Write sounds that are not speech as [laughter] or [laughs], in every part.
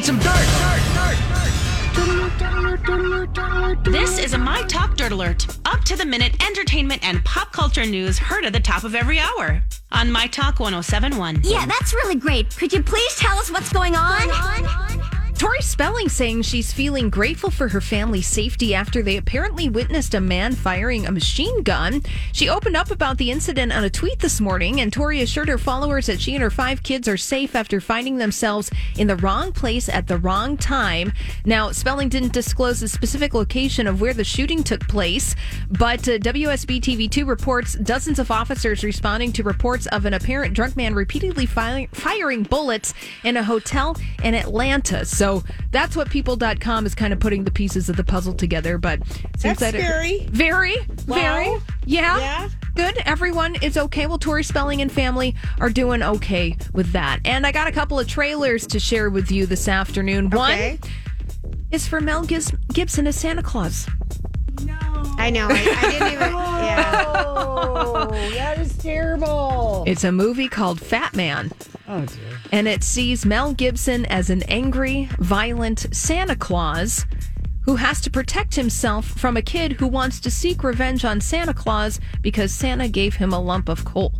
need some dirt. This is a My Talk Dirt Alert. Up to the minute entertainment and pop culture news heard at the top of every hour on My Talk 1071. Yeah, that's really great. Could you please tell us what's going on? Tori Spelling saying she's feeling grateful for her family's safety after they apparently witnessed a man firing a machine gun. She opened up about the incident on a tweet this morning, and Tori assured her followers that she and her five kids are safe after finding themselves in the wrong place at the wrong time. Now, Spelling didn't disclose the specific location of where the shooting took place, but uh, WSB TV2 reports dozens of officers responding to reports of an apparent drunk man repeatedly fi- firing bullets in a hotel in Atlanta. So that's what people.com is kind of putting the pieces of the puzzle together. But seems That's that it- very, Wow. very. Yeah. Yeah. Good. Everyone is okay. Well, Tori Spelling and family are doing okay with that. And I got a couple of trailers to share with you this afternoon. Okay. One is for Mel Gibson as Santa Claus. No. I know. I, I didn't even. [laughs] Yeah. It's a movie called Fat Man. Oh, dear. and it sees Mel Gibson as an angry, violent Santa Claus who has to protect himself from a kid who wants to seek revenge on Santa Claus because Santa gave him a lump of coal.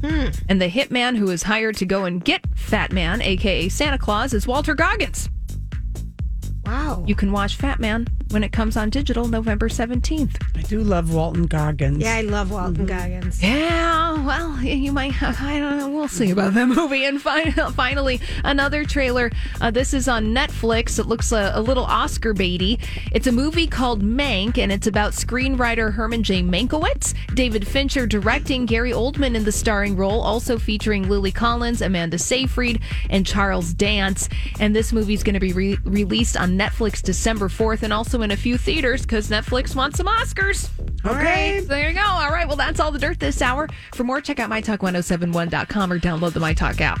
Hmm. And the hitman who is hired to go and get Fat Man, aka Santa Claus, is Walton Goggins. Wow. You can watch Fat Man when it comes on digital November 17th. I do love Walton Goggins. Yeah, I love Walton Goggins. Yeah, well, you might. have, I don't know. We'll see about that [laughs] movie. And fin- [laughs] finally, another trailer. Uh, this is on Netflix. It looks a, a little Oscar baity. It's a movie called Mank, and it's about screenwriter Herman J. Mankiewicz. David Fincher directing. Gary Oldman in the starring role, also featuring Lily Collins, Amanda Seyfried, and Charles Dance. And this movie is going to be re- released on Netflix December 4th, and also in a few theaters because Netflix wants some Oscars. Okay. So there you go. All right. Well, that's all the dirt this hour. For more, check out mytalk1071.com or download the MyTalk app.